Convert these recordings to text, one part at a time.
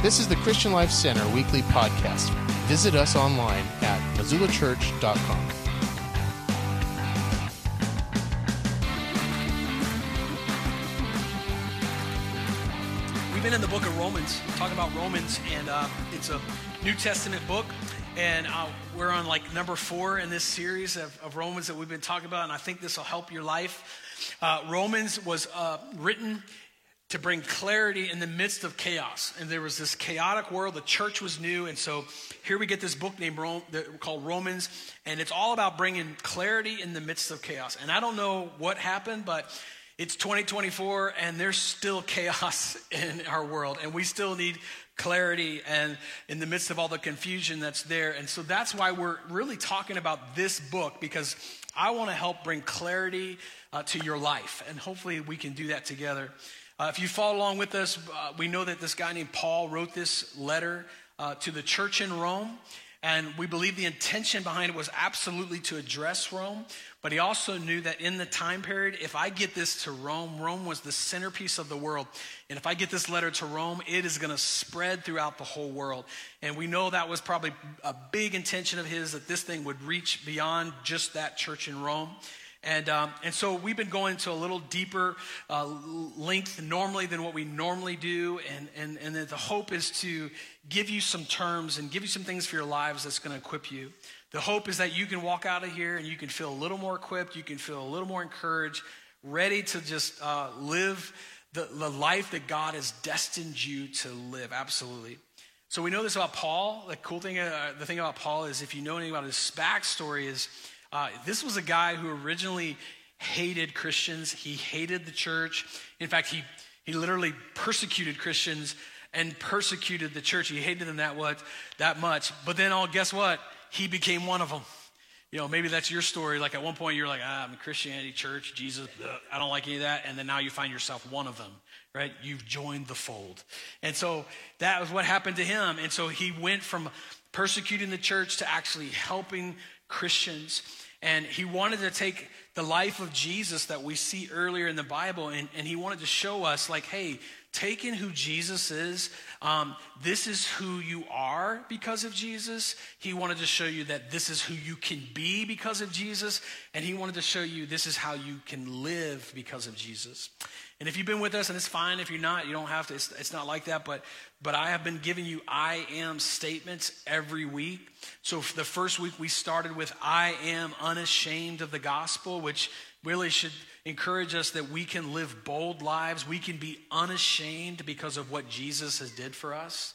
This is the Christian Life Center weekly podcast. Visit us online at missoulachurch.com. We've been in the book of Romans, talking about Romans, and uh, it's a New Testament book. And uh, we're on like number four in this series of, of, Romans that we've been talking about, and I think this will help your life. Uh, Romans was uh, written to bring clarity in the midst of chaos. And there was this chaotic world. The church was new. And so here we get this book named Rome, called Romans. And it's all about bringing clarity in the midst of chaos. And I don't know what happened, but it's 2024 and there's still chaos in our world. And we still need clarity and in the midst of all the confusion that's there. And so that's why we're really talking about this book because I want to help bring clarity uh, to your life. And hopefully we can do that together. Uh, if you follow along with us, uh, we know that this guy named Paul wrote this letter uh, to the church in Rome. And we believe the intention behind it was absolutely to address Rome. But he also knew that in the time period, if I get this to Rome, Rome was the centerpiece of the world. And if I get this letter to Rome, it is going to spread throughout the whole world. And we know that was probably a big intention of his that this thing would reach beyond just that church in Rome. And, um, and so we've been going to a little deeper uh, length normally than what we normally do. And, and, and the hope is to give you some terms and give you some things for your lives that's going to equip you. The hope is that you can walk out of here and you can feel a little more equipped, you can feel a little more encouraged, ready to just uh, live the, the life that God has destined you to live. Absolutely. So we know this about Paul. The cool thing, uh, the thing about Paul is if you know anything about his backstory is uh, this was a guy who originally hated Christians. He hated the church. In fact, he, he literally persecuted Christians and persecuted the church. He hated them that, what, that much. But then, all guess what? He became one of them. You know, maybe that's your story. Like at one point, you're like, ah, I'm a Christianity, church, Jesus, I don't like any of that. And then now you find yourself one of them, right? You've joined the fold. And so that was what happened to him. And so he went from persecuting the church to actually helping Christians. And he wanted to take the life of Jesus that we see earlier in the Bible, and, and he wanted to show us, like, hey, taking who Jesus is, um, this is who you are because of Jesus. He wanted to show you that this is who you can be because of Jesus. And he wanted to show you this is how you can live because of Jesus. And if you've been with us, and it's fine if you're not, you don't have to, it's, it's not like that, but, but I have been giving you I am statements every week. So the first week we started with I am unashamed of the gospel, which really should encourage us that we can live bold lives. We can be unashamed because of what Jesus has did for us.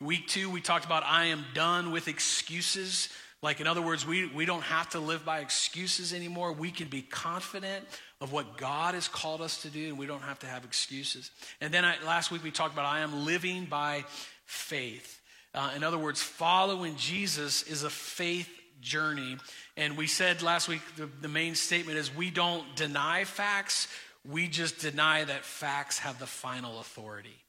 Week two, we talked about I am done with excuses. Like, in other words, we, we don't have to live by excuses anymore. We can be confident of what God has called us to do, and we don't have to have excuses. And then I, last week we talked about I am living by faith. Uh, in other words, following Jesus is a faith journey. And we said last week the, the main statement is we don't deny facts, we just deny that facts have the final authority.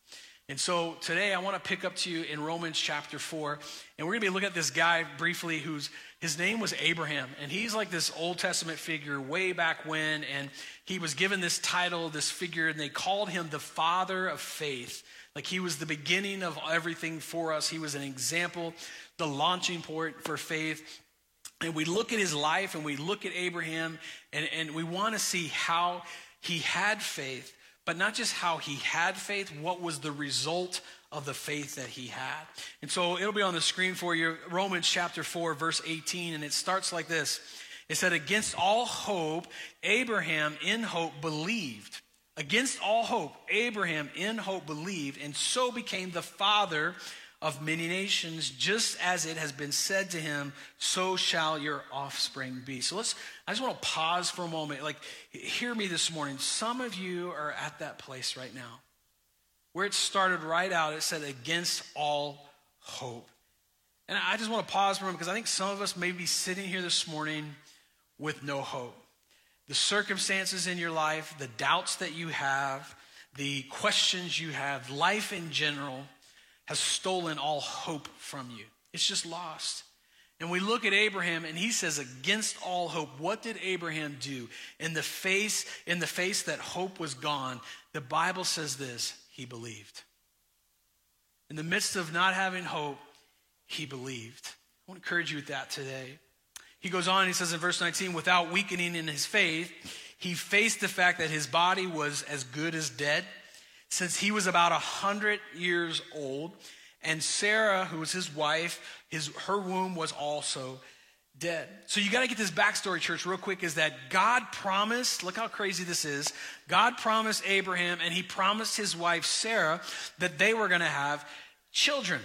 And so today I want to pick up to you in Romans chapter 4, and we're going to be looking at this guy briefly whose his name was Abraham, and he's like this Old Testament figure way back when, and he was given this title, this figure, and they called him the father of faith. Like he was the beginning of everything for us. He was an example, the launching port for faith. And we look at his life and we look at Abraham, and, and we want to see how he had faith but not just how he had faith, what was the result of the faith that he had. And so it'll be on the screen for you, Romans chapter 4, verse 18, and it starts like this. It said, Against all hope, Abraham in hope believed. Against all hope, Abraham in hope believed, and so became the father of many nations, just as it has been said to him, so shall your offspring be. So let's, I just want to pause for a moment. Like, hear me this morning. Some of you are at that place right now where it started right out. It said, against all hope. And I just want to pause for a moment because I think some of us may be sitting here this morning with no hope. The circumstances in your life, the doubts that you have, the questions you have, life in general has stolen all hope from you. It's just lost. And we look at Abraham and he says against all hope what did Abraham do in the face in the face that hope was gone the Bible says this he believed. In the midst of not having hope, he believed. I want to encourage you with that today. He goes on, he says in verse 19, without weakening in his faith, he faced the fact that his body was as good as dead since he was about 100 years old. And Sarah, who was his wife, his, her womb was also dead. So you got to get this backstory, church, real quick is that God promised, look how crazy this is. God promised Abraham and he promised his wife Sarah that they were going to have children.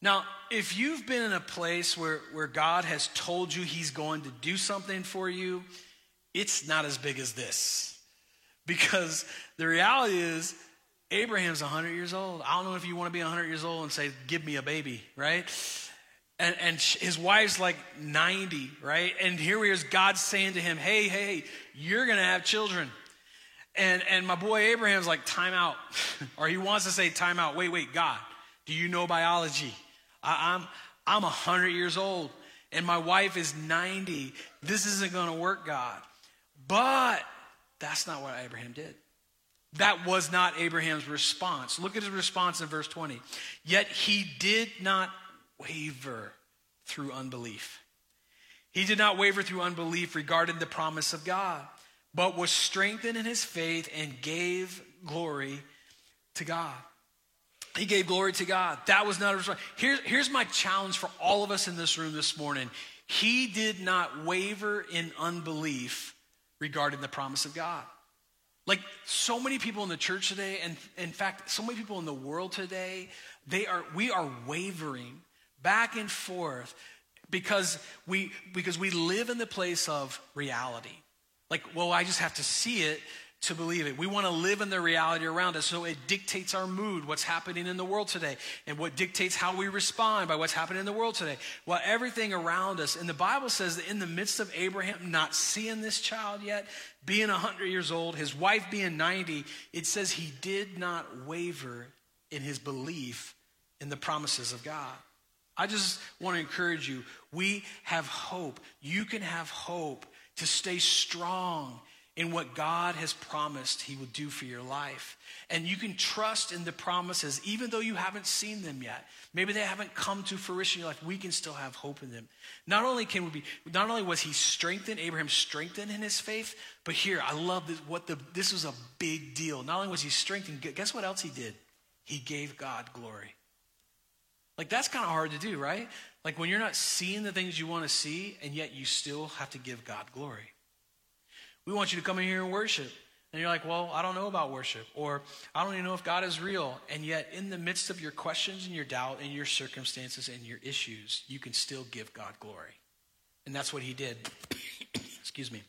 Now, if you've been in a place where, where God has told you he's going to do something for you, it's not as big as this. Because the reality is, Abraham's 100 years old. I don't know if you want to be 100 years old and say, Give me a baby, right? And, and his wife's like 90, right? And here he is, God saying to him, Hey, hey, you're going to have children. And, and my boy Abraham's like, Time out. or he wants to say, Time out. Wait, wait, God, do you know biology? I, I'm, I'm 100 years old and my wife is 90. This isn't going to work, God. But that's not what Abraham did. That was not Abraham's response. Look at his response in verse 20. Yet he did not waver through unbelief. He did not waver through unbelief regarding the promise of God, but was strengthened in his faith and gave glory to God. He gave glory to God. That was not a response. Here, here's my challenge for all of us in this room this morning. He did not waver in unbelief regarding the promise of God. Like so many people in the church today, and in fact, so many people in the world today, they are we are wavering back and forth because we because we live in the place of reality. Like, well, I just have to see it to believe it. We want to live in the reality around us, so it dictates our mood, what's happening in the world today, and what dictates how we respond by what's happening in the world today. Well, everything around us. And the Bible says that in the midst of Abraham not seeing this child yet, being 100 years old, his wife being 90, it says he did not waver in his belief in the promises of God. I just want to encourage you. We have hope. You can have hope to stay strong in what God has promised He will do for your life. And you can trust in the promises, even though you haven't seen them yet. Maybe they haven't come to fruition in your life. We can still have hope in them. Not only can we be, not only was he strengthened, Abraham strengthened in his faith, but here, I love this, what the, this was a big deal. Not only was he strengthened, guess what else he did? He gave God glory. Like, that's kind of hard to do, right? Like, when you're not seeing the things you want to see, and yet you still have to give God glory. We want you to come in here and worship. And you're like, well, I don't know about worship, or I don't even know if God is real. And yet, in the midst of your questions and your doubt and your circumstances and your issues, you can still give God glory. And that's what he did. Excuse me.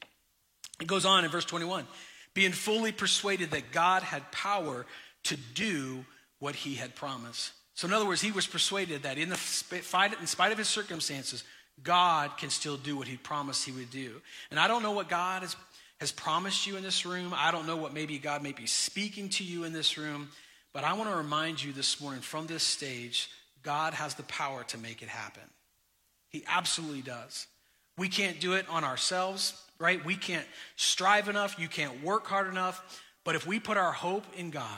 It goes on in verse 21 being fully persuaded that God had power to do what he had promised. So, in other words, he was persuaded that in, the, in spite of his circumstances, God can still do what he promised he would do. And I don't know what God has, has promised you in this room. I don't know what maybe God may be speaking to you in this room. But I want to remind you this morning from this stage, God has the power to make it happen. He absolutely does. We can't do it on ourselves, right? We can't strive enough. You can't work hard enough. But if we put our hope in God,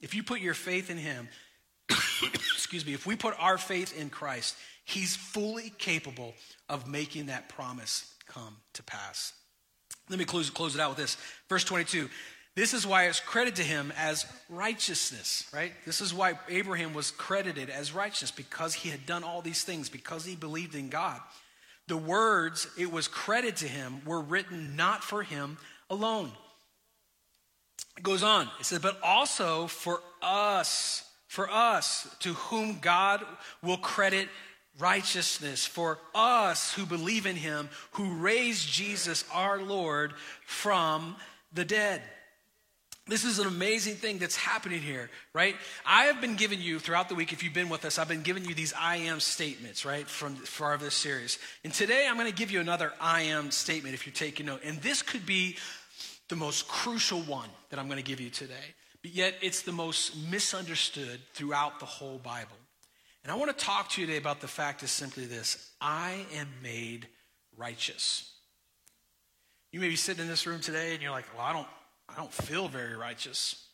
if you put your faith in Him, excuse me, if we put our faith in Christ, He's fully capable of making that promise come to pass. Let me close, close it out with this. Verse 22. This is why it's credited to him as righteousness, right? This is why Abraham was credited as righteous because he had done all these things, because he believed in God. The words it was credited to him were written not for him alone. It goes on. It says, but also for us for us to whom God will credit righteousness, for us who believe in him, who raised Jesus our Lord from the dead. This is an amazing thing that's happening here, right? I have been giving you throughout the week, if you've been with us, I've been giving you these I am statements, right, from for this series. And today I'm going to give you another I am statement if you're taking note. And this could be the most crucial one that I'm going to give you today but yet it's the most misunderstood throughout the whole Bible. And I want to talk to you today about the fact is simply this I am made righteous. You may be sitting in this room today and you're like, well, I don't, I don't feel very righteous.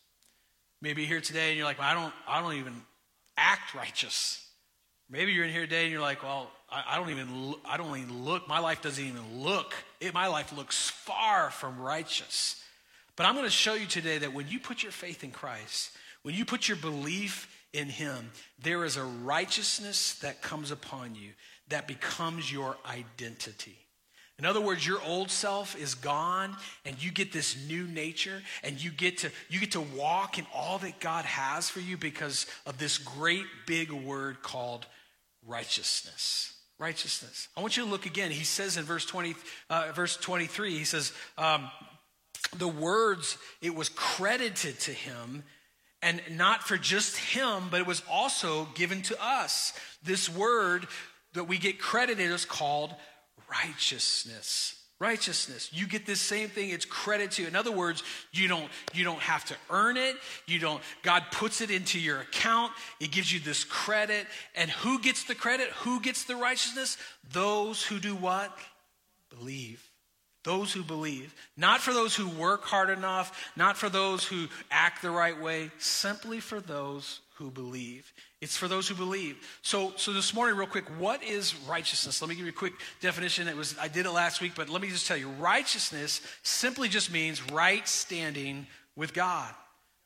Maybe you're here today and you're like, well, I don't, I don't even, act righteous. Maybe you're in here today and you're like, well, I, I don't even, I don't even look, my life doesn't even look, it, my life looks far from righteous. But I'm going to show you today that when you put your faith in Christ, when you put your belief in Him, there is a righteousness that comes upon you that becomes your identity. In other words, your old self is gone and you get this new nature and you get to you get to walk in all that God has for you because of this great big word called righteousness. Righteousness. I want you to look again. He says in verse 20, uh, verse 23, he says, um, the words, it was credited to him and not for just him, but it was also given to us. This word that we get credited is called righteousness. Righteousness. You get this same thing it's credit to. You in other words you don't you don't have to earn it. You don't god puts it into your account. It gives you this credit. And who gets the credit? Who gets the righteousness? Those who do what? Believe those who believe not for those who work hard enough not for those who act the right way simply for those who believe it's for those who believe. So, so this morning, real quick, what is righteousness? Let me give you a quick definition. It was I did it last week, but let me just tell you: righteousness simply just means right standing with God.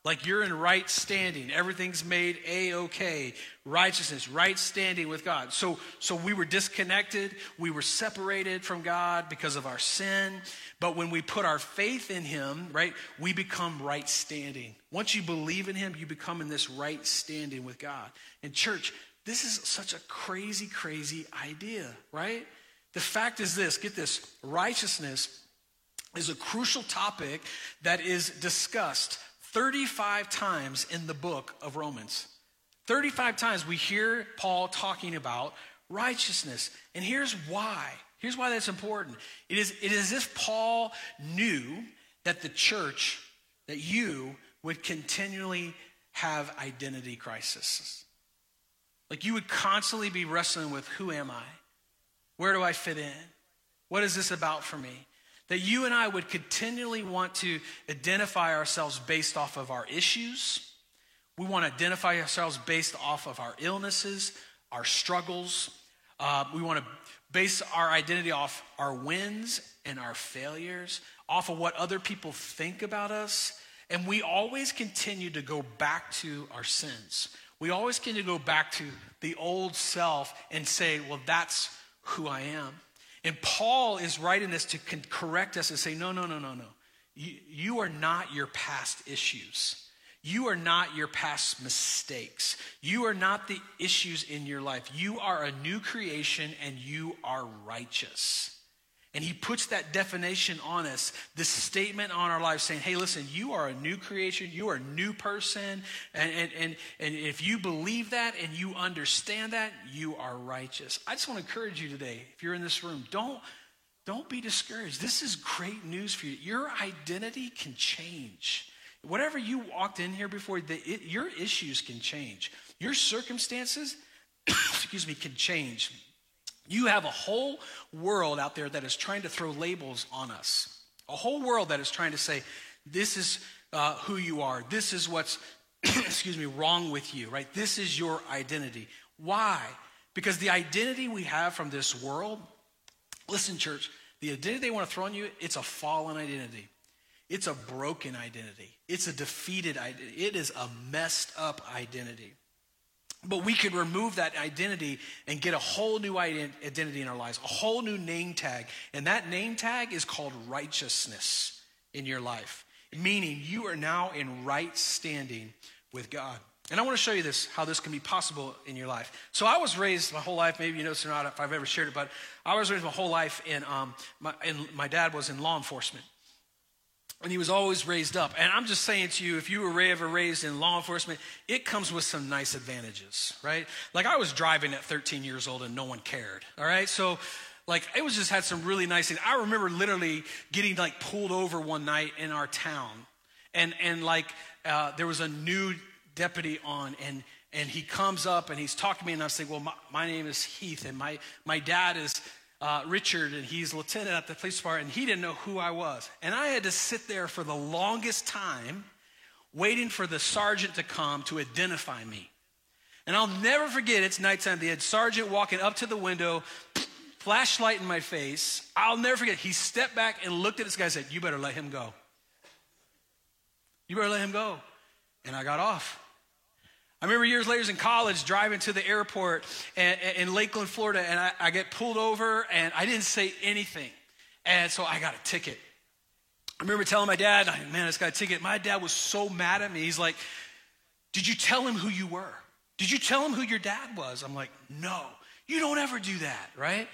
Like you're in right standing. Everything's made a-okay. Righteousness, right standing with God. So, so we were disconnected. We were separated from God because of our sin. But when we put our faith in Him, right, we become right standing. Once you believe in Him, you become in this right standing with God. And church, this is such a crazy, crazy idea, right? The fact is this get this righteousness is a crucial topic that is discussed 35 times in the book of Romans. 35 times we hear Paul talking about righteousness. And here's why. Here's why that's important. It is, it is as if Paul knew that the church, that you would continually have identity crises. Like you would constantly be wrestling with who am I? Where do I fit in? What is this about for me? That you and I would continually want to identify ourselves based off of our issues. We want to identify ourselves based off of our illnesses, our struggles. Uh, we want to base our identity off our wins and our failures, off of what other people think about us. And we always continue to go back to our sins. We always continue to go back to the old self and say, well, that's who I am. And Paul is writing this to correct us and say, no, no, no, no, no. You, you are not your past issues. You are not your past mistakes. You are not the issues in your life. You are a new creation and you are righteous. And he puts that definition on us, this statement on our life saying, hey, listen, you are a new creation, you are a new person. And, and, and, and if you believe that and you understand that, you are righteous. I just want to encourage you today, if you're in this room, don't, don't be discouraged. This is great news for you. Your identity can change. Whatever you walked in here before, the, it, your issues can change. Your circumstances, excuse me, can change. You have a whole world out there that is trying to throw labels on us. A whole world that is trying to say, this is uh, who you are. This is what's, excuse me, wrong with you, right? This is your identity. Why? Because the identity we have from this world, listen, church, the identity they want to throw on you, it's a fallen identity. It's a broken identity. It's a defeated identity. It is a messed up identity. But we could remove that identity and get a whole new identity in our lives, a whole new name tag. And that name tag is called righteousness in your life, meaning you are now in right standing with God. And I want to show you this, how this can be possible in your life. So I was raised my whole life, maybe you know this or not if I've ever shared it, but I was raised my whole life in, um, my, in, my dad was in law enforcement and he was always raised up. And I'm just saying to you, if you were ever raised in law enforcement, it comes with some nice advantages, right? Like I was driving at 13 years old and no one cared, all right? So, like, it was just had some really nice things. I remember literally getting like pulled over one night in our town, and and like uh, there was a new deputy on, and and he comes up and he's talking to me, and I say, well, my, my name is Heath, and my my dad is uh, Richard, and he's lieutenant at the police department, and he didn't know who I was. And I had to sit there for the longest time waiting for the sergeant to come to identify me. And I'll never forget, it's nighttime. The sergeant walking up to the window, flashlight in my face. I'll never forget. He stepped back and looked at this guy and said, You better let him go. You better let him go. And I got off. I remember years later in college driving to the airport in Lakeland, Florida, and I, I get pulled over and I didn't say anything. And so I got a ticket. I remember telling my dad, man, this got a ticket. My dad was so mad at me. He's like, Did you tell him who you were? Did you tell him who your dad was? I'm like, No, you don't ever do that, right?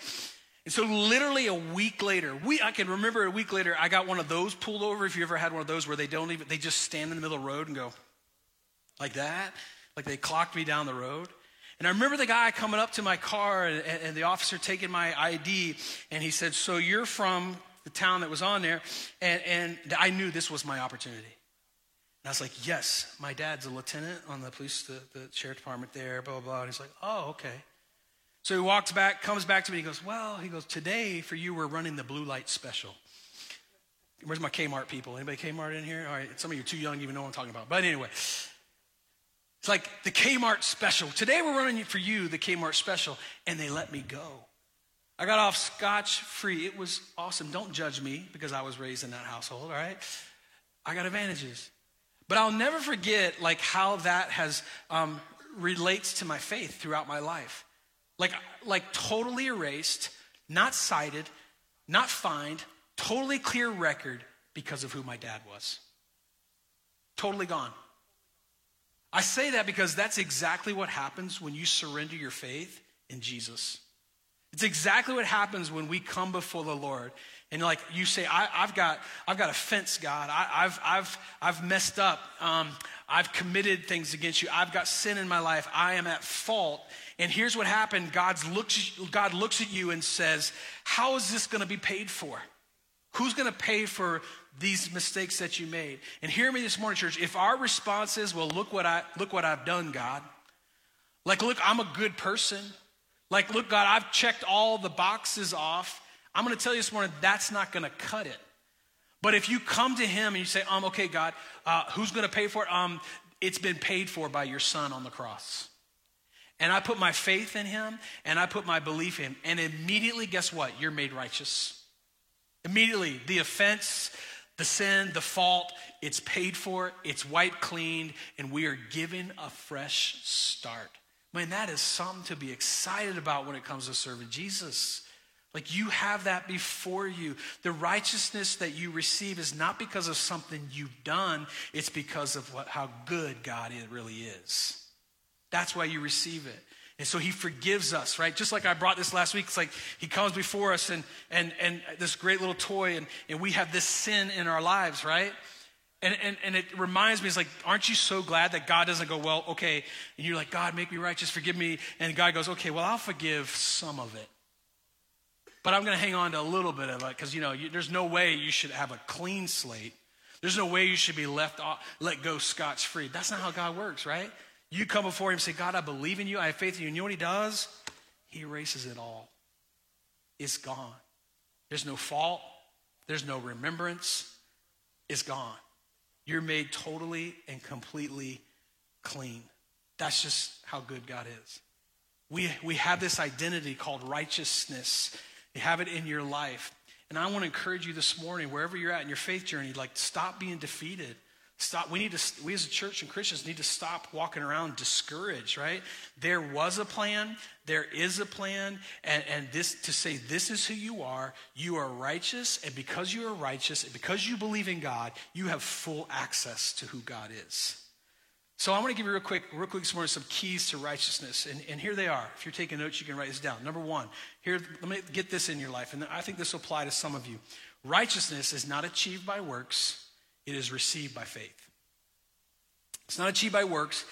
And so, literally a week later, we, I can remember a week later, I got one of those pulled over. If you ever had one of those where they don't even, they just stand in the middle of the road and go like that, like they clocked me down the road. And I remember the guy coming up to my car and, and the officer taking my ID, and he said, So you're from the town that was on there, and, and I knew this was my opportunity. And I was like, yes, my dad's a lieutenant on the police, the, the sheriff department there, blah, blah, blah. And he's like, oh, okay. So he walks back, comes back to me, he goes, well, he goes, today for you, we're running the blue light special. Where's my Kmart people? Anybody Kmart in here? All right, some of you are too young to even know what I'm talking about. But anyway, it's like the Kmart special. Today we're running for you the Kmart special, and they let me go. I got off scotch free. It was awesome. Don't judge me because I was raised in that household, all right? I got advantages. But I'll never forget like how that has um, relates to my faith throughout my life. Like, like totally erased, not cited, not fined, totally clear record because of who my dad was. Totally gone. I say that because that's exactly what happens when you surrender your faith in Jesus. It's exactly what happens when we come before the Lord. And like you say, I, have got, I've got offense, God. I, have I've, I've messed up. Um, I've committed things against you. I've got sin in my life. I am at fault. And here's what happened. God's looks, God looks at you and says, how is this going to be paid for? Who's going to pay for these mistakes that you made? And hear me this morning, church. If our response is, well, look what I, look what I've done, God. Like, look, I'm a good person. Like, look, God, I've checked all the boxes off. I'm going to tell you this morning, that's not going to cut it. But if you come to Him and you say, um, okay, God, uh, who's going to pay for it? Um, it's been paid for by your Son on the cross. And I put my faith in Him and I put my belief in Him. And immediately, guess what? You're made righteous. Immediately, the offense, the sin, the fault, it's paid for, it's wiped clean, and we are given a fresh start. Man, that is something to be excited about when it comes to serving Jesus. Like you have that before you. The righteousness that you receive is not because of something you've done, it's because of what, how good God really is. That's why you receive it. And so he forgives us, right? Just like I brought this last week, it's like he comes before us and and and this great little toy, and, and we have this sin in our lives, right? And, and, and it reminds me, it's like, aren't you so glad that God doesn't go, well, okay, and you're like, God, make me righteous, forgive me. And God goes, okay, well, I'll forgive some of it. But I'm going to hang on to a little bit of it because, you know, you, there's no way you should have a clean slate. There's no way you should be left off, let go scotch free. That's not how God works, right? You come before Him and say, God, I believe in you. I have faith in you. And you know what He does? He erases it all. It's gone. There's no fault. There's no remembrance. It's gone. You're made totally and completely clean. That's just how good God is. We, we have this identity called righteousness. You have it in your life. And I want to encourage you this morning, wherever you're at in your faith journey, like stop being defeated. Stop. We need to, we as a church and Christians need to stop walking around discouraged, right? There was a plan, there is a plan, and, and this to say this is who you are, you are righteous, and because you are righteous, and because you believe in God, you have full access to who God is. So I want to give you real quick, real quick this morning some keys to righteousness. And, and here they are. If you're taking notes, you can write this down. Number one, here, let me get this in your life. And I think this will apply to some of you. Righteousness is not achieved by works, it is received by faith. It's not achieved by works,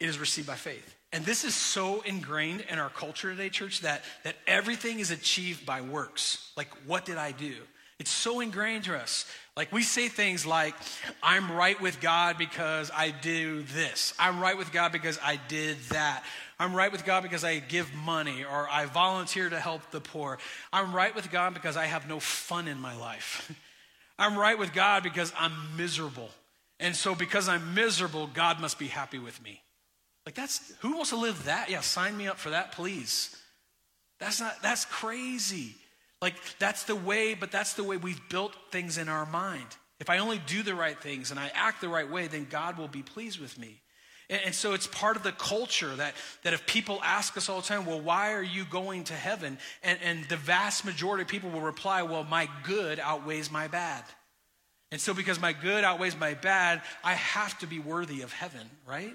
it is received by faith. And this is so ingrained in our culture today, church, that, that everything is achieved by works. Like, what did I do? It's so ingrained to us. Like, we say things like, I'm right with God because I do this. I'm right with God because I did that. I'm right with God because I give money or I volunteer to help the poor. I'm right with God because I have no fun in my life. I'm right with God because I'm miserable. And so, because I'm miserable, God must be happy with me. Like that's who wants to live that? Yeah, sign me up for that, please. That's not that's crazy. Like that's the way, but that's the way we've built things in our mind. If I only do the right things and I act the right way, then God will be pleased with me. And, and so it's part of the culture that, that if people ask us all the time, well, why are you going to heaven? And, and the vast majority of people will reply, well, my good outweighs my bad. And so because my good outweighs my bad, I have to be worthy of heaven, right?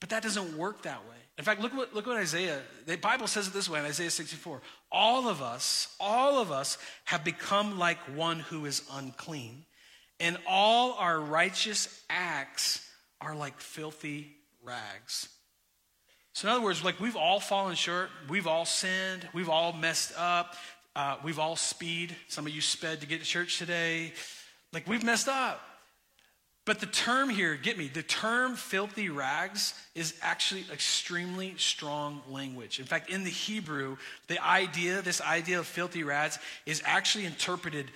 But that doesn't work that way. In fact, look what, look what Isaiah, the Bible says it this way in Isaiah 64. All of us, all of us have become like one who is unclean, and all our righteous acts are like filthy rags. So, in other words, like we've all fallen short, we've all sinned, we've all messed up, uh, we've all speed. Some of you sped to get to church today. Like we've messed up. But the term here, get me, the term filthy rags is actually extremely strong language. In fact, in the Hebrew, the idea, this idea of filthy rags, is actually interpreted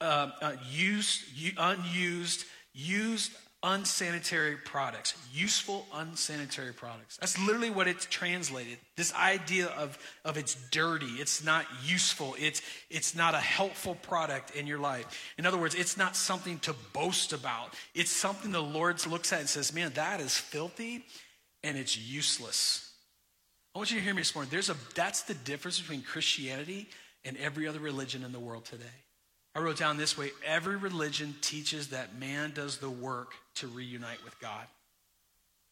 uh, uh, used, unused, used unsanitary products, useful unsanitary products. That's literally what it's translated. This idea of, of it's dirty, it's not useful, it's, it's not a helpful product in your life. In other words, it's not something to boast about. It's something the Lord looks at and says, man, that is filthy and it's useless. I want you to hear me this morning. There's a, that's the difference between Christianity and every other religion in the world today. I wrote down this way every religion teaches that man does the work to reunite with God.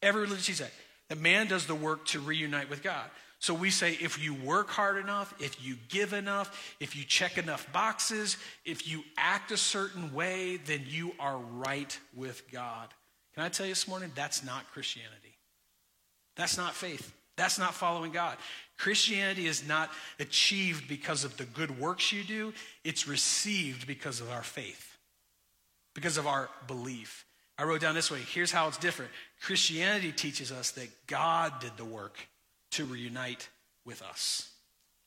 Every religion teaches that. That man does the work to reunite with God. So we say if you work hard enough, if you give enough, if you check enough boxes, if you act a certain way, then you are right with God. Can I tell you this morning? That's not Christianity. That's not faith. That's not following God. Christianity is not achieved because of the good works you do, it's received because of our faith, because of our belief. I wrote down this way here's how it's different Christianity teaches us that God did the work to reunite with us.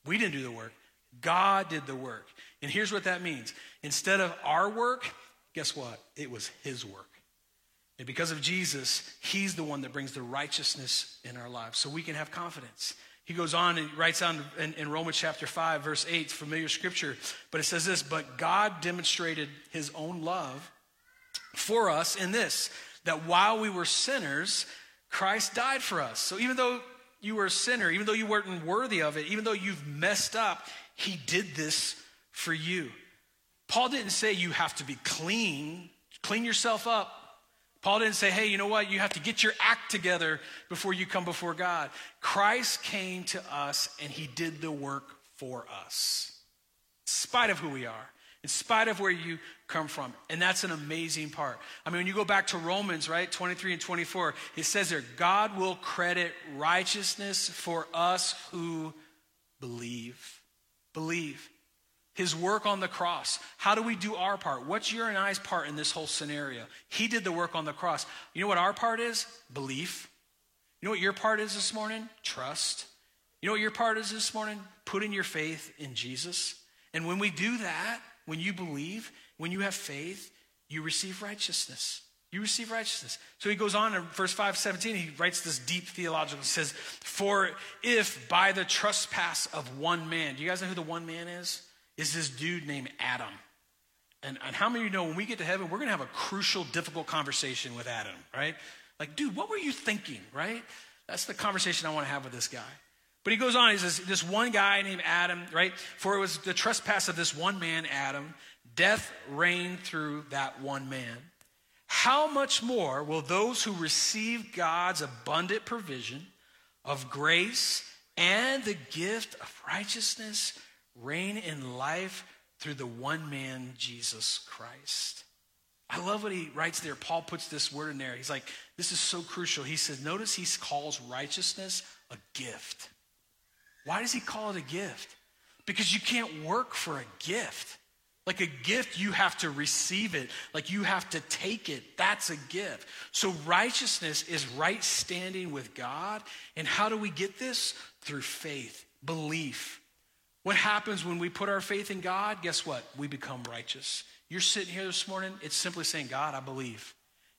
We didn't do the work, God did the work. And here's what that means instead of our work, guess what? It was His work. And because of Jesus, He's the one that brings the righteousness in our lives so we can have confidence. He goes on and writes down in, in, Romans chapter 5, verse 8, familiar scripture, but it says this But God demonstrated his own love for us in this, that while we were sinners, Christ died for us. So even though you were a sinner, even though you weren't worthy of it, even though you've messed up, he did this for you. Paul didn't say you have to be clean, clean yourself up Paul didn't say, hey, you know what? You have to get your act together before you come before God. Christ came to us and he did the work for us, in spite of who we are, in spite of where you come from. And that's an amazing part. I mean, when you go back to Romans, right, 23 and 24, it says there, God will credit righteousness for us who believe. Believe his work on the cross. How do we do our part? What's your and I's part in this whole scenario? He did the work on the cross. You know what our part is? Belief. You know what your part is this morning? Trust. You know what your part is this morning? Putting your faith in Jesus. And when we do that, when you believe, when you have faith, you receive righteousness. You receive righteousness. So he goes on in verse 5 17, he writes this deep theological. He says, For if by the trespass of one man, do you guys know who the one man is? Is this dude named Adam. And, and how many of you know when we get to heaven, we're going to have a crucial, difficult conversation with Adam, right? Like, dude, what were you thinking, right? That's the conversation I want to have with this guy. But he goes on, he says, This one guy named Adam, right? For it was the trespass of this one man, Adam, death reigned through that one man. How much more will those who receive God's abundant provision of grace and the gift of righteousness reign in life through the one man, Jesus Christ. I love what he writes there. Paul puts this word in there. He's like, this is so crucial. He says, notice he calls righteousness a gift. Why does he call it a gift? Because you can't work for a gift. Like a gift, you have to receive it. Like you have to take it. That's a gift. So righteousness is right standing with God. And how do we get this? Through faith, belief, what happens when we put our faith in God? Guess what? We become righteous. You're sitting here this morning, it's simply saying, God, I believe.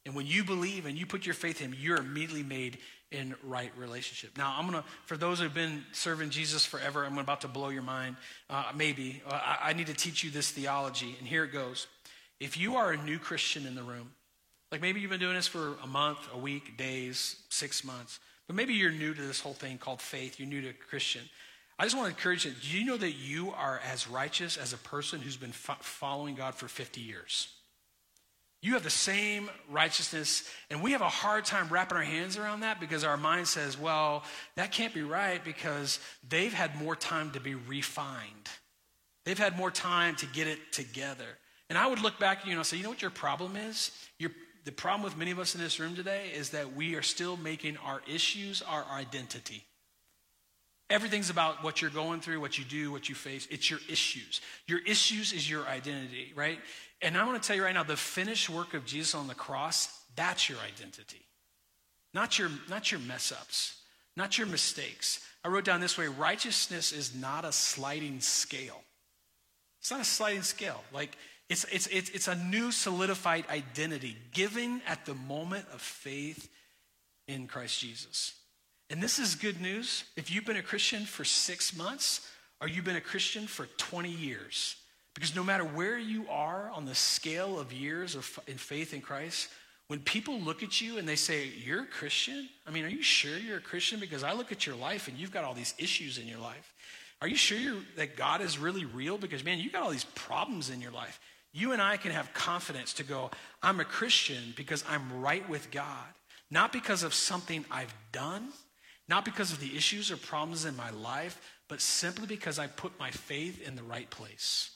And when you believe and you put your faith in him, you're immediately made in right relationship. Now, I'm going to, for those who've been serving Jesus forever, I'm about to blow your mind. Uh, maybe. Uh, I, I need to teach you this theology. And here it goes. If you are a new Christian in the room, like maybe you've been doing this for a month, a week, days, six months, but maybe you're new to this whole thing called faith, you're new to Christian. I just want to encourage you. Do you know that you are as righteous as a person who's been fo- following God for 50 years? You have the same righteousness, and we have a hard time wrapping our hands around that because our mind says, well, that can't be right because they've had more time to be refined. They've had more time to get it together. And I would look back at you and I'll say, you know what your problem is? Your, the problem with many of us in this room today is that we are still making our issues our identity. Everything's about what you're going through, what you do, what you face. It's your issues. Your issues is your identity, right? And I want to tell you right now the finished work of Jesus on the cross, that's your identity. Not your, not your mess ups, not your mistakes. I wrote down this way righteousness is not a sliding scale. It's not a sliding scale. Like, it's, it's, it's, it's a new solidified identity given at the moment of faith in Christ Jesus. And this is good news. If you've been a Christian for six months or you've been a Christian for 20 years, because no matter where you are on the scale of years of, in faith in Christ, when people look at you and they say, You're a Christian? I mean, are you sure you're a Christian? Because I look at your life and you've got all these issues in your life. Are you sure that God is really real? Because, man, you've got all these problems in your life. You and I can have confidence to go, I'm a Christian because I'm right with God, not because of something I've done not because of the issues or problems in my life, but simply because I put my faith in the right place.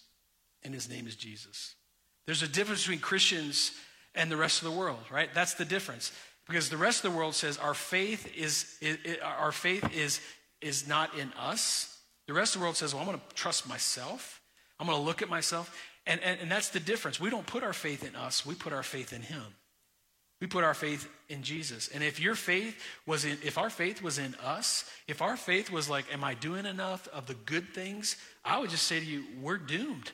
And his name is Jesus. There's a difference between Christians and the rest of the world, right? That's the difference. Because the rest of the world says our faith is, our faith is, is not in us. The rest of the world says, well, I'm going to trust myself. I'm going to look at myself. And, and, and that's the difference. We don't put our faith in us, we put our faith in him. We put our faith in Jesus. And if your faith was in, if our faith was in us, if our faith was like, am I doing enough of the good things? I would just say to you, we're doomed.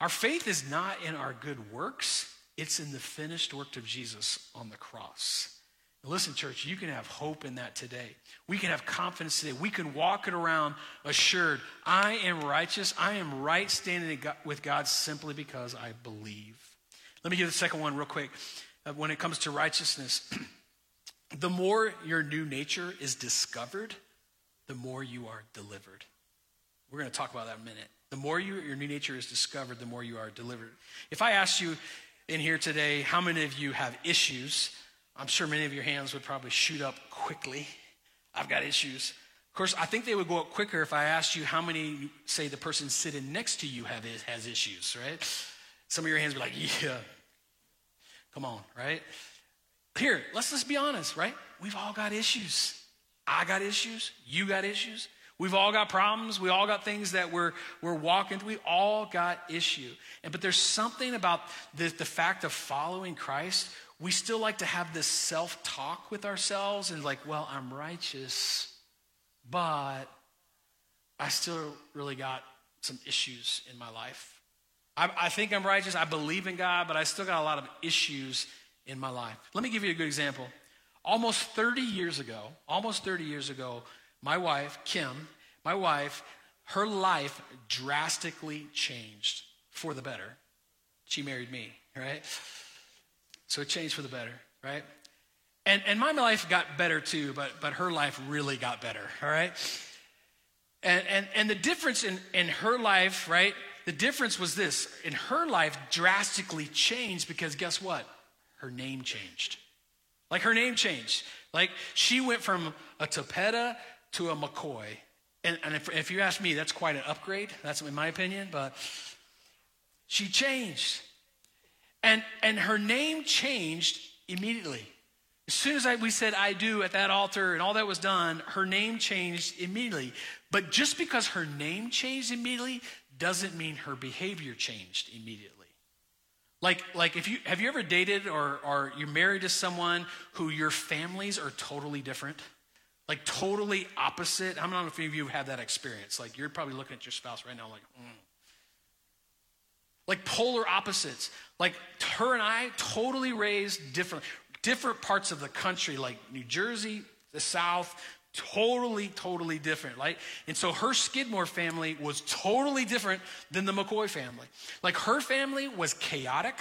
Our faith is not in our good works, it's in the finished work of Jesus on the cross. listen, church, you can have hope in that today. We can have confidence today. We can walk it around assured, I am righteous. I am right standing with God simply because I believe. Let me give the second one real quick Uh, when it comes to righteousness, the more your new nature is discovered, the more you are delivered. We're going to talk about that in a minute. The more you, your new nature is discovered, the more you are delivered. If I asked you in here today, how many of you have issues? I'm sure many of your hands would probably shoot up quickly. I've got issues. Of course, I think they would go up quicker if I asked you how many, say, the person sitting next to you have, has issues, right? Some of your hands would be like, yeah, Come on, right? Here, let's just be honest, right? We've all got issues. I got issues. You got issues. We've all got problems. We all got things that we're, we're walking through. We all got issue. And, but there's something about the, the fact of following Christ. We still like to have this self talk with ourselves and, like, well, I'm righteous, but I still really got some issues in my life. I, I think I'm righteous. I believe in God, but I still got a lot of issues in my life. Let me give you a good example. Almost 30 years ago, almost 30 years ago, my wife, Kim, my wife, her life drastically changed for the better. She married me, right? So it changed for the better, right? And, and my life got better too, but, but her life really got better, all right? And, and, and the difference in, in her life, right, the difference was this in her life, drastically changed because guess what? Her name changed. Like her name changed. Like she went from a Topeta to a McCoy. And, and if, if you ask me, that's quite an upgrade. That's in my opinion, but she changed. And, and her name changed immediately. As soon as I, we said I do at that altar and all that was done, her name changed immediately. But just because her name changed immediately doesn't mean her behavior changed immediately. Like, like if you have you ever dated or, or you're married to someone who your families are totally different? Like totally opposite. I don't know if any of you have had that experience. Like you're probably looking at your spouse right now, like, mm. like polar opposites. Like her and I, totally raised different, different parts of the country, like New Jersey, the South, totally, totally different, right? And so her Skidmore family was totally different than the McCoy family. Like her family was chaotic,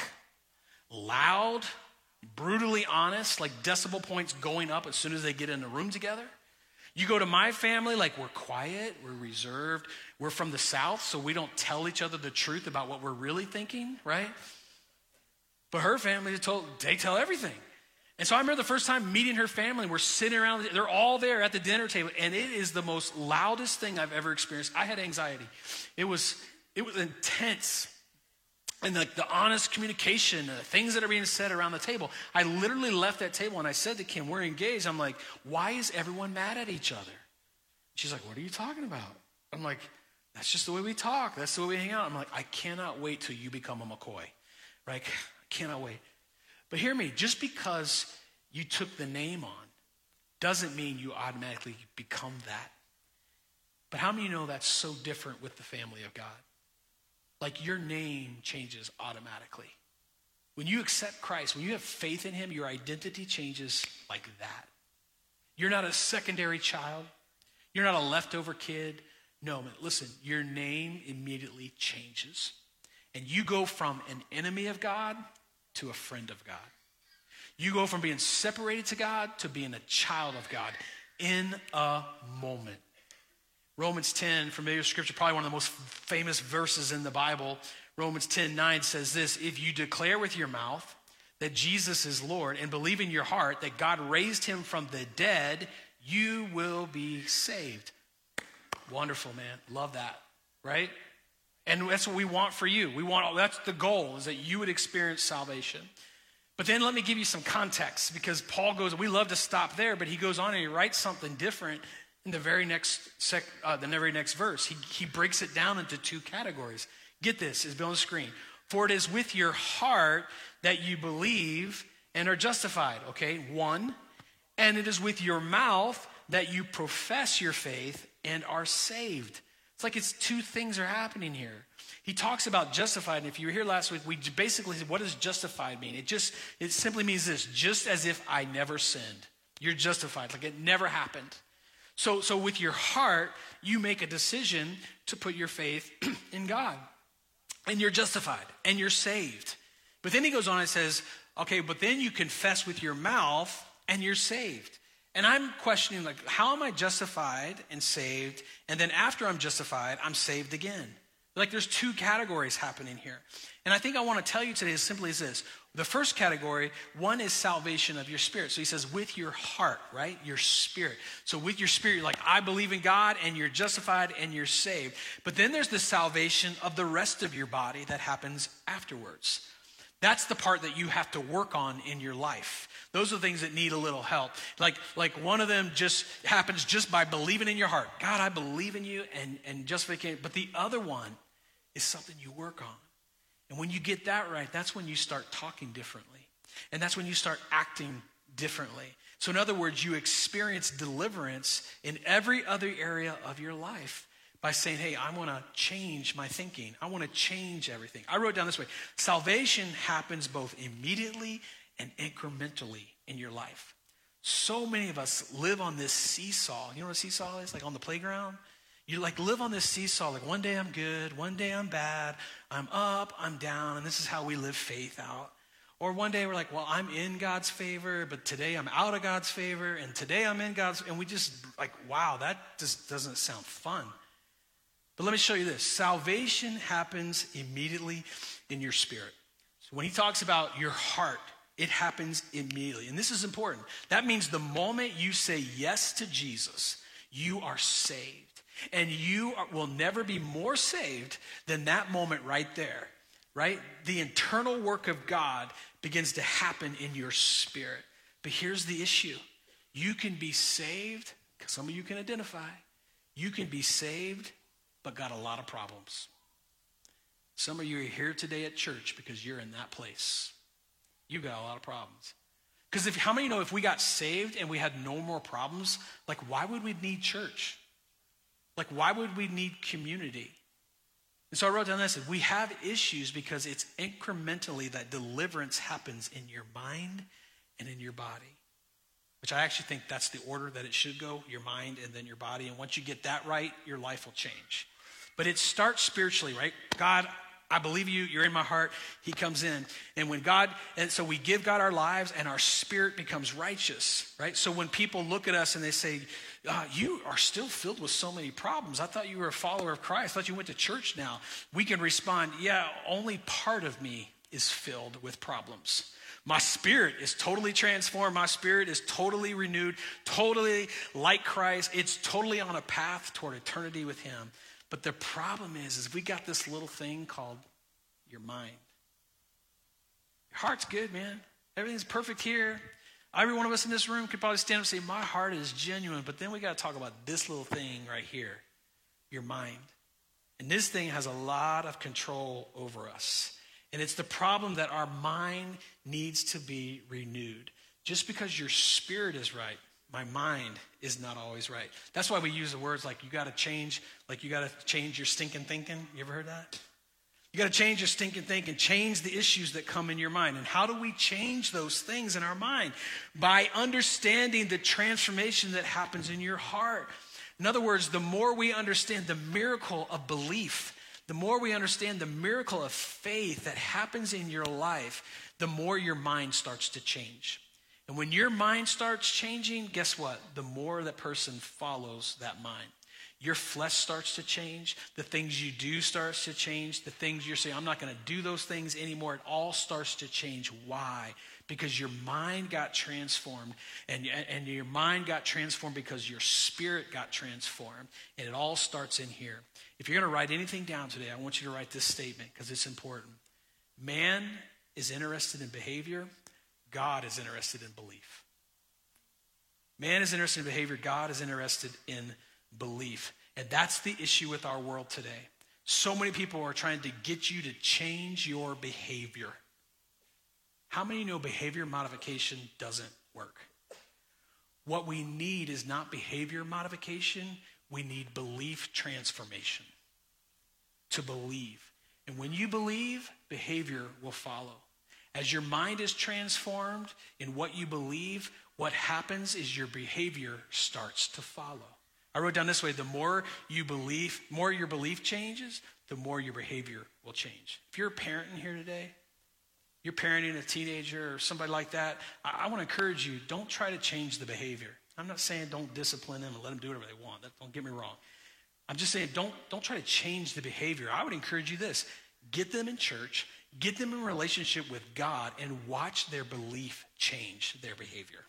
loud, brutally honest, like decibel points going up as soon as they get in a room together. You go to my family, like we're quiet, we're reserved, we're from the South, so we don't tell each other the truth about what we're really thinking, right? But her family, told, they tell everything. And so I remember the first time meeting her family, we're sitting around, they're all there at the dinner table, and it is the most loudest thing I've ever experienced. I had anxiety. It was, it was intense. And like the, the honest communication, the things that are being said around the table. I literally left that table and I said to Kim, We're engaged. I'm like, Why is everyone mad at each other? She's like, What are you talking about? I'm like, That's just the way we talk. That's the way we hang out. I'm like, I cannot wait till you become a McCoy. Right? I cannot wait. But hear me, just because you took the name on doesn't mean you automatically become that. But how many know that's so different with the family of God? Like your name changes automatically. When you accept Christ, when you have faith in Him, your identity changes like that. You're not a secondary child, you're not a leftover kid. No, man, listen, your name immediately changes. And you go from an enemy of God to a friend of God. You go from being separated to God to being a child of God in a moment. Romans 10, familiar scripture, probably one of the most famous verses in the Bible. Romans 10 9 says this If you declare with your mouth that Jesus is Lord and believe in your heart that God raised him from the dead, you will be saved. Wonderful, man. Love that, right? And that's what we want for you. We want that's the goal is that you would experience salvation. But then let me give you some context because Paul goes, we love to stop there, but he goes on and he writes something different in the very next sec, uh, the very next verse. He, he breaks it down into two categories. Get this, is on the screen. For it is with your heart that you believe and are justified. Okay, one. And it is with your mouth that you profess your faith and are saved. It's like it's two things are happening here. He talks about justified, and if you were here last week, we basically said, what does justified mean? It just it simply means this: just as if I never sinned. You're justified, like it never happened. So, so with your heart, you make a decision to put your faith in God. And you're justified and you're saved. But then he goes on and says, okay, but then you confess with your mouth and you're saved. And I'm questioning, like, how am I justified and saved? And then after I'm justified, I'm saved again. Like, there's two categories happening here. And I think I want to tell you today as simply as this the first category, one is salvation of your spirit. So he says, with your heart, right? Your spirit. So with your spirit, like, I believe in God and you're justified and you're saved. But then there's the salvation of the rest of your body that happens afterwards. That's the part that you have to work on in your life. Those are things that need a little help. Like, like one of them just happens just by believing in your heart. God, I believe in you and, and justification. But the other one is something you work on. And when you get that right, that's when you start talking differently. And that's when you start acting differently. So, in other words, you experience deliverance in every other area of your life by saying, Hey, I want to change my thinking. I want to change everything. I wrote down this way salvation happens both immediately and incrementally in your life. So many of us live on this seesaw. You know what a seesaw is? Like on the playground? You like live on this seesaw, like one day I'm good, one day I'm bad, I'm up, I'm down, and this is how we live faith out. Or one day we're like, well, I'm in God's favor, but today I'm out of God's favor, and today I'm in God's, and we just like, wow, that just doesn't sound fun. But let me show you this salvation happens immediately in your spirit. So when he talks about your heart, it happens immediately. And this is important. That means the moment you say yes to Jesus, you are saved. And you are, will never be more saved than that moment right there, right? The internal work of God begins to happen in your spirit. But here's the issue you can be saved, some of you can identify, you can be saved, but got a lot of problems. Some of you are here today at church because you're in that place. You've got a lot of problems. Because if how many know if we got saved and we had no more problems, like why would we need church? Like, why would we need community? And so I wrote down this said we have issues because it's incrementally that deliverance happens in your mind and in your body. Which I actually think that's the order that it should go your mind and then your body. And once you get that right, your life will change. But it starts spiritually, right? God, I believe you, you're in my heart. He comes in. And when God, and so we give God our lives and our spirit becomes righteous, right? So when people look at us and they say, uh, You are still filled with so many problems. I thought you were a follower of Christ. I thought you went to church now. We can respond, Yeah, only part of me is filled with problems. My spirit is totally transformed. My spirit is totally renewed, totally like Christ. It's totally on a path toward eternity with Him. But the problem is, is we got this little thing called your mind. Your heart's good, man. Everything's perfect here. Every one of us in this room could probably stand up and say, My heart is genuine. But then we got to talk about this little thing right here your mind. And this thing has a lot of control over us. And it's the problem that our mind needs to be renewed. Just because your spirit is right my mind is not always right. That's why we use the words like you got to change, like you got to change your stinking thinking. You ever heard that? You got to change your stinking thinking, change the issues that come in your mind. And how do we change those things in our mind? By understanding the transformation that happens in your heart. In other words, the more we understand the miracle of belief, the more we understand the miracle of faith that happens in your life, the more your mind starts to change. And when your mind starts changing, guess what? The more that person follows that mind. Your flesh starts to change. The things you do starts to change. The things you're saying, I'm not going to do those things anymore. It all starts to change. Why? Because your mind got transformed. And, and your mind got transformed because your spirit got transformed. And it all starts in here. If you're going to write anything down today, I want you to write this statement because it's important. Man is interested in behavior God is interested in belief. Man is interested in behavior, God is interested in belief. And that's the issue with our world today. So many people are trying to get you to change your behavior. How many know behavior modification doesn't work? What we need is not behavior modification, we need belief transformation. To believe. And when you believe, behavior will follow. As your mind is transformed in what you believe, what happens is your behavior starts to follow. I wrote down this way the more you believe, more your belief changes, the more your behavior will change. If you're a parent in here today, you're parenting a teenager or somebody like that, I, I want to encourage you don't try to change the behavior. I'm not saying don't discipline them and let them do whatever they want. That, don't get me wrong. I'm just saying don't, don't try to change the behavior. I would encourage you this get them in church Get them in relationship with God and watch their belief change their behavior.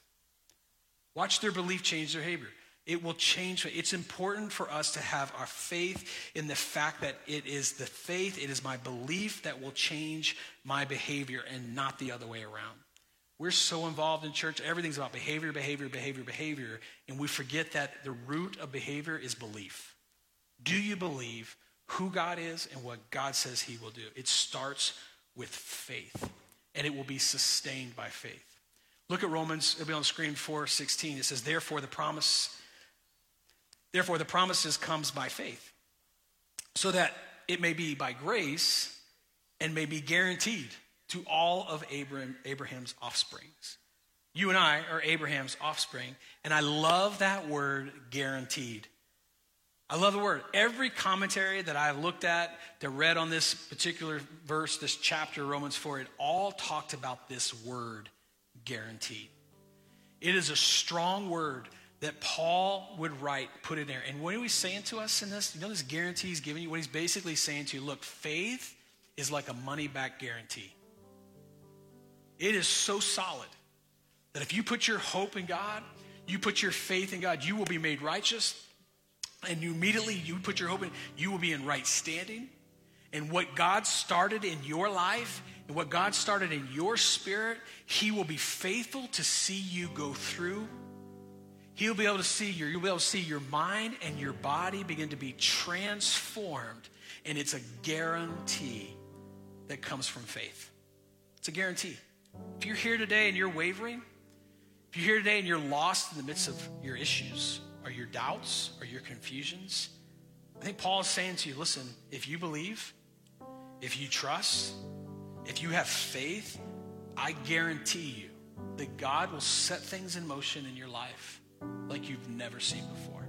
Watch their belief change their behavior. It will change. It's important for us to have our faith in the fact that it is the faith, it is my belief that will change my behavior and not the other way around. We're so involved in church, everything's about behavior, behavior, behavior, behavior, and we forget that the root of behavior is belief. Do you believe who God is and what God says He will do? It starts with faith, and it will be sustained by faith. Look at Romans, it'll be on screen 4:16. It says, Therefore the promise, therefore the promises comes by faith, so that it may be by grace and may be guaranteed to all of Abraham, Abraham's offsprings. You and I are Abraham's offspring, and I love that word guaranteed. I love the word. Every commentary that I've looked at, that read on this particular verse, this chapter, Romans 4, it all talked about this word, guaranteed. It is a strong word that Paul would write, put in there. And what he's saying to us in this, you know, this guarantee he's giving you, what he's basically saying to you, look, faith is like a money back guarantee. It is so solid that if you put your hope in God, you put your faith in God, you will be made righteous and immediately you put your hope in, you will be in right standing. And what God started in your life and what God started in your spirit, He will be faithful to see you go through. He'll be able to see your, you'll be able to see your mind and your body begin to be transformed. And it's a guarantee that comes from faith. It's a guarantee. If you're here today and you're wavering, if you're here today and you're lost in the midst of your issues, or your doubts or your confusions, I think Paul is saying to you listen, if you believe, if you trust, if you have faith, I guarantee you that God will set things in motion in your life like you've never seen before.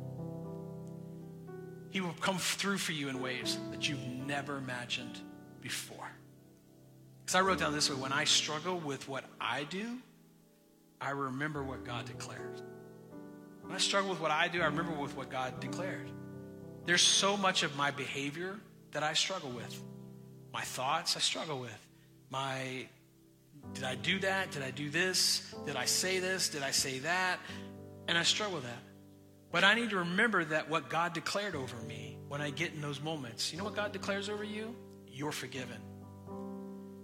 He will come through for you in ways that you've never imagined before. Because I wrote down this way when I struggle with what I do, I remember what God declared. When I struggle with what I do, I remember with what God declared. There's so much of my behavior that I struggle with. My thoughts, I struggle with. My, did I do that? Did I do this? Did I say this? Did I say that? And I struggle with that. But I need to remember that what God declared over me when I get in those moments. You know what God declares over you? You're forgiven.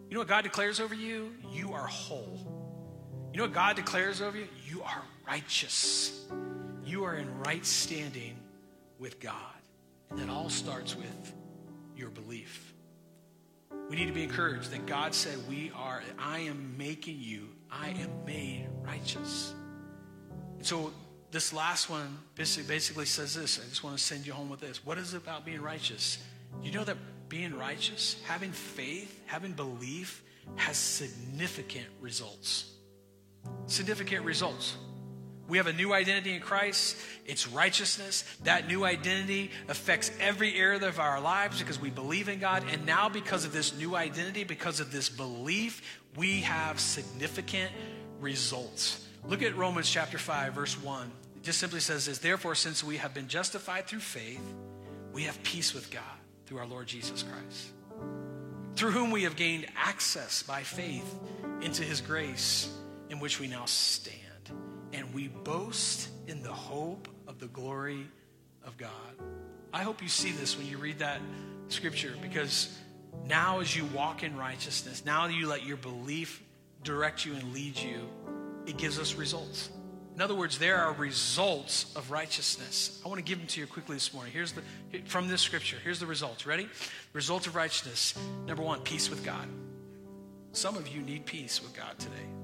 You know what God declares over you? You are whole. You know what God declares over you? You are righteous. You are in right standing with God. And that all starts with your belief. We need to be encouraged that God said, We are, I am making you, I am made righteous. And so this last one basically says this. I just want to send you home with this. What is it about being righteous? You know that being righteous, having faith, having belief, has significant results. Significant results. We have a new identity in Christ. It's righteousness. That new identity affects every area of our lives because we believe in God. And now, because of this new identity, because of this belief, we have significant results. Look at Romans chapter 5, verse 1. It just simply says this Therefore, since we have been justified through faith, we have peace with God through our Lord Jesus Christ, through whom we have gained access by faith into his grace in which we now stand. We boast in the hope of the glory of God. I hope you see this when you read that scripture because now, as you walk in righteousness, now you let your belief direct you and lead you, it gives us results. In other words, there are results of righteousness. I want to give them to you quickly this morning. Here's the from this scripture. Here's the results. Ready? Results of righteousness. Number one, peace with God. Some of you need peace with God today.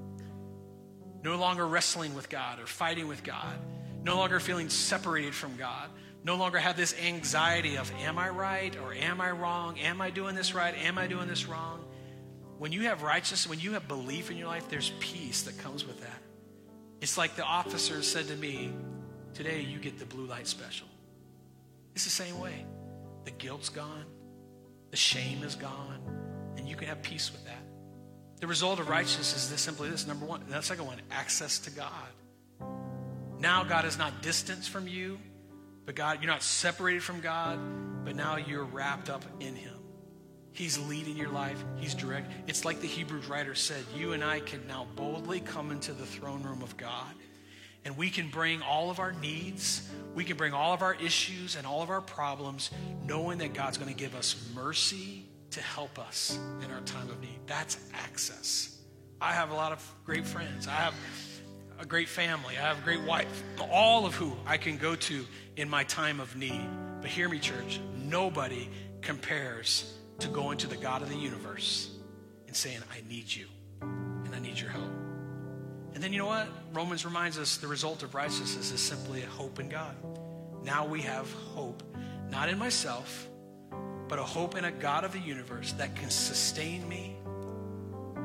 No longer wrestling with God or fighting with God. No longer feeling separated from God. No longer have this anxiety of, am I right or am I wrong? Am I doing this right? Am I doing this wrong? When you have righteousness, when you have belief in your life, there's peace that comes with that. It's like the officer said to me, Today you get the blue light special. It's the same way. The guilt's gone, the shame is gone, and you can have peace with that. The result of righteousness is this simply this number one. The second one, access to God. Now God is not distant from you, but God, you're not separated from God, but now you're wrapped up in Him. He's leading your life. He's direct. It's like the Hebrews writer said, you and I can now boldly come into the throne room of God. And we can bring all of our needs, we can bring all of our issues and all of our problems, knowing that God's going to give us mercy to help us in our time of need. That's access. I have a lot of great friends. I have a great family. I have a great wife, all of who I can go to in my time of need. But hear me, church, nobody compares to going to the God of the universe and saying, I need you and I need your help. And then you know what? Romans reminds us the result of righteousness is simply a hope in God. Now we have hope, not in myself, but a hope in a God of the universe that can sustain me,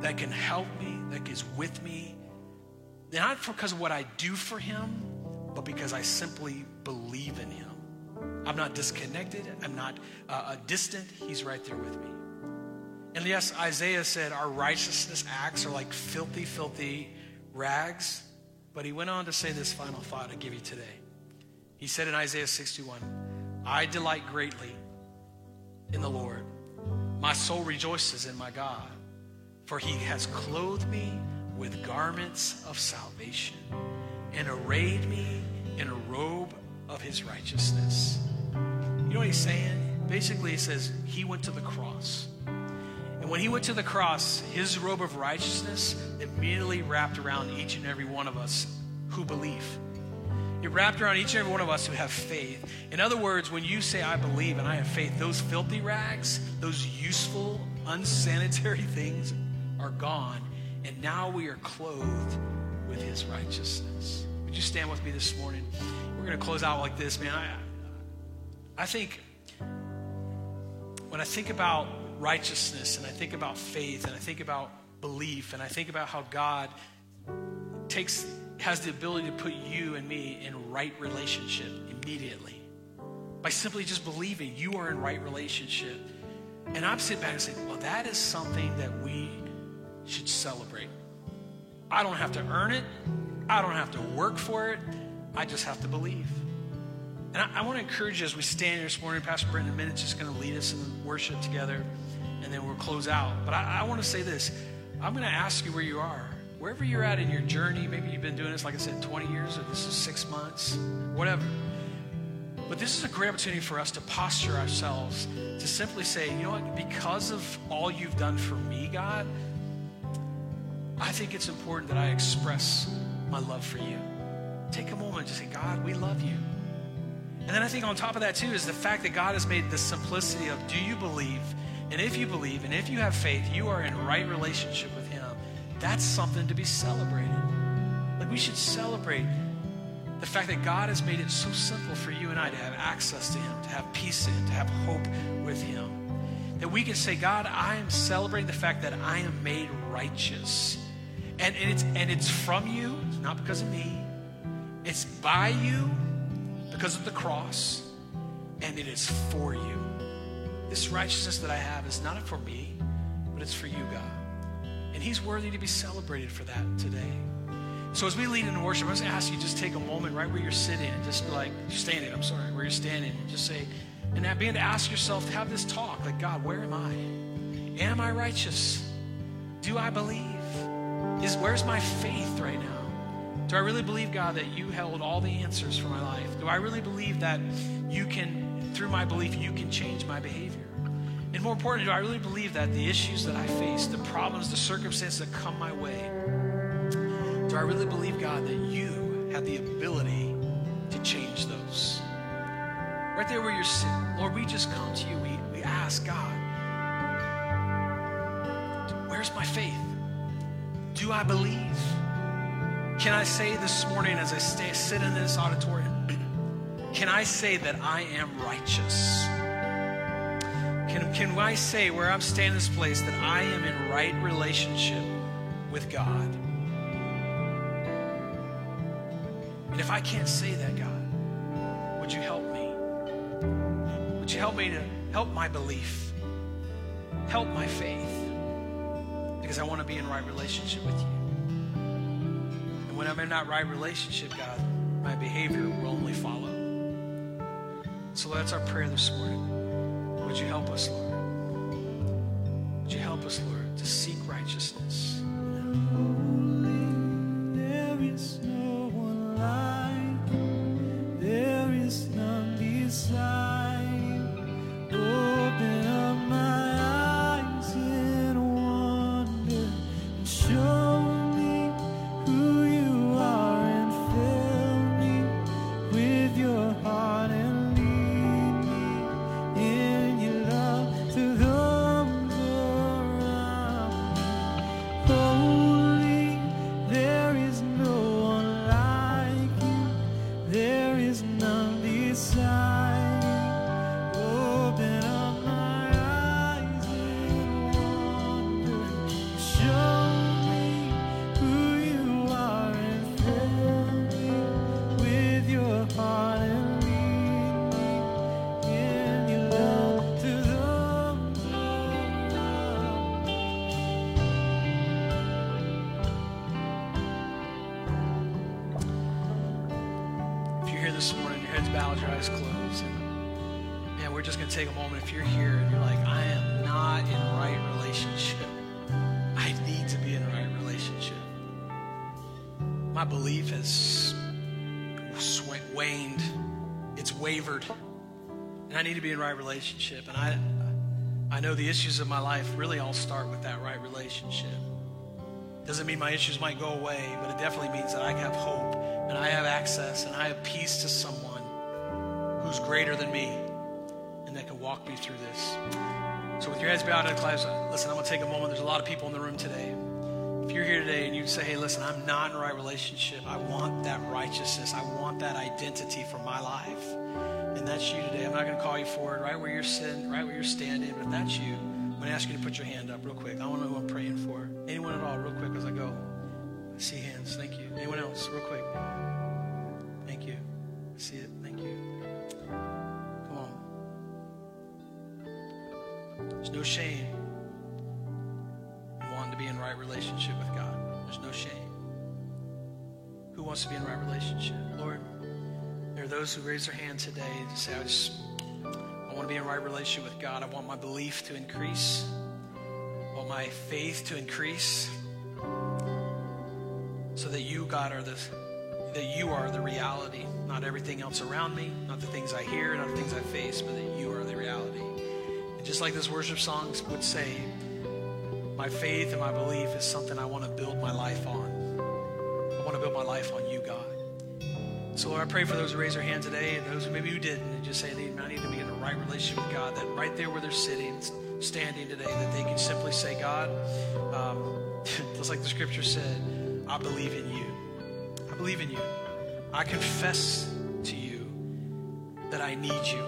that can help me, that is with me. Not because of what I do for Him, but because I simply believe in Him. I'm not disconnected. I'm not uh, distant. He's right there with me. And yes, Isaiah said our righteousness acts are like filthy, filthy rags. But he went on to say this final thought I give you today. He said in Isaiah 61, I delight greatly in the Lord. My soul rejoices in my God, for he has clothed me with garments of salvation and arrayed me in a robe of his righteousness You know what he's saying? Basically, he says he went to the cross. And when he went to the cross, his robe of righteousness immediately wrapped around each and every one of us who believe. It wrapped around each and every one of us who have faith. In other words, when you say, I believe and I have faith, those filthy rags, those useful, unsanitary things are gone. And now we are clothed with his righteousness. Would you stand with me this morning? We're going to close out like this, man. I, I think when I think about righteousness and I think about faith and I think about belief and I think about how God takes has the ability to put you and me in right relationship immediately by simply just believing you are in right relationship. And I'm sitting back and saying, well, that is something that we should celebrate. I don't have to earn it. I don't have to work for it. I just have to believe. And I, I want to encourage you as we stand here this morning. Pastor Brent in a minute is just going to lead us in worship together, and then we'll close out. But I, I want to say this I'm going to ask you where you are. Wherever you're at in your journey, maybe you've been doing this, like I said, 20 years, or this is six months, whatever. But this is a great opportunity for us to posture ourselves to simply say, you know what, because of all you've done for me, God, I think it's important that I express my love for you. Take a moment to say, God, we love you. And then I think on top of that, too, is the fact that God has made the simplicity of do you believe? And if you believe and if you have faith, you are in right relationship with. That's something to be celebrated. Like we should celebrate the fact that God has made it so simple for you and I to have access to Him, to have peace in to have hope with Him. That we can say, God, I am celebrating the fact that I am made righteous. And, and, it's, and it's from you, it's not because of me. It's by you because of the cross, and it is for you. This righteousness that I have is not for me, but it's for you, God. And He's worthy to be celebrated for that today. So as we lead in worship, I just ask you just take a moment right where you're sitting and just like standing, I'm sorry, where you're standing, and just say, and that begin to ask yourself, to have this talk, like, God, where am I? Am I righteous? Do I believe? Is where's my faith right now? Do I really believe, God, that you held all the answers for my life? Do I really believe that you can, through my belief, you can change my behavior? And more importantly, do I really believe that the issues that I face, the problems, the circumstances that come my way, do I really believe, God, that you have the ability to change those? Right there where you're sitting, Lord, we just come to you. We, we ask, God, where's my faith? Do I believe? Can I say this morning as I stay, sit in this auditorium, can I say that I am righteous? Can, can I say where I'm standing in this place that I am in right relationship with God? And if I can't say that, God, would you help me? Would you help me to help my belief? Help my faith? Because I want to be in right relationship with you. And when I'm in that right relationship, God, my behavior will only follow. So that's our prayer this morning. Would you help us, Lord? Would you help us, Lord, to seek righteousness? My belief has waned, it's wavered, and I need to be in right relationship. And I, I know the issues of my life really all start with that right relationship. Doesn't mean my issues might go away, but it definitely means that I have hope and I have access and I have peace to someone who's greater than me and that can walk me through this. So, with your heads bowed and closed, listen, I'm going to take a moment. There's a lot of people in the room today. If you're here today and you say, hey, listen, I'm not in right relationship, I want that righteousness, I want that identity for my life. and that's you today, I'm not going to call you forward right where you're sitting, right where you're standing, but if that's you, I'm going to ask you to put your hand up real quick. I want to know who I'm praying for. Anyone at all, real quick as I go. I see hands. Thank you. Anyone else, real quick? Thank you. I see it. Thank you. Come on. There's no shame relationship with God. There's no shame. Who wants to be in right relationship? Lord, there are those who raise their hand today to say, I just I want to be in right relationship with God. I want my belief to increase. I want my faith to increase. So that you, God, are the that you are the reality, not everything else around me, not the things I hear, not the things I face, but that you are the reality. And just like this worship song would say, my faith and my belief is something I want to build my life on. I want to build my life on you, God. So, Lord, I pray for those who raise their hand today and those who maybe who didn't and just say, I need to be in a right relationship with God, that right there where they're sitting, standing today, that they can simply say, God, um, just like the scripture said, I believe in you. I believe in you. I confess to you that I need you.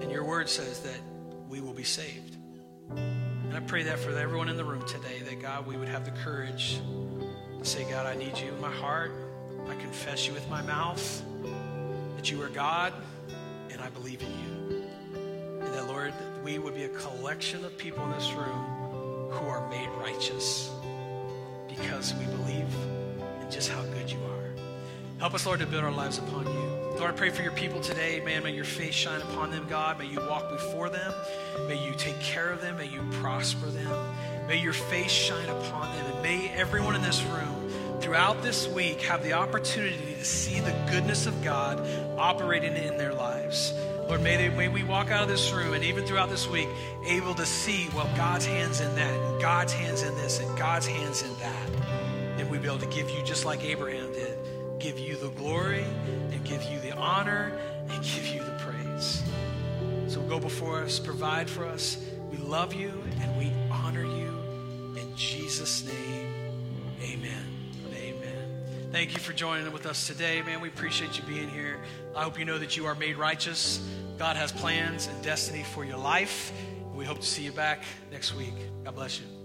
And your word says that we will be saved. And I pray that for everyone in the room today, that God, we would have the courage to say, God, I need you in my heart. I confess you with my mouth that you are God, and I believe in you. And that, Lord, we would be a collection of people in this room who are made righteous because we believe in just how good you are. Help us, Lord, to build our lives upon you. Lord, I pray for your people today. Man, may your face shine upon them, God. May you walk before them. May you take care of them. May you prosper them. May your face shine upon them. And may everyone in this room throughout this week have the opportunity to see the goodness of God operating in their lives. Lord, may, they, may we walk out of this room and even throughout this week able to see, well, God's hands in that, and God's hands in this, and God's hands in that. And we be able to give you, just like Abraham did, give you the glory and give you the honor and give you the praise. So go before us, provide for us. We love you and we honor you. In Jesus' name, amen. Amen. Thank you for joining with us today, man. We appreciate you being here. I hope you know that you are made righteous. God has plans and destiny for your life. We hope to see you back next week. God bless you.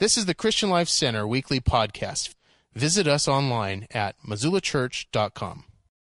This is the Christian Life Center weekly podcast. Visit us online at missoulachurch.com.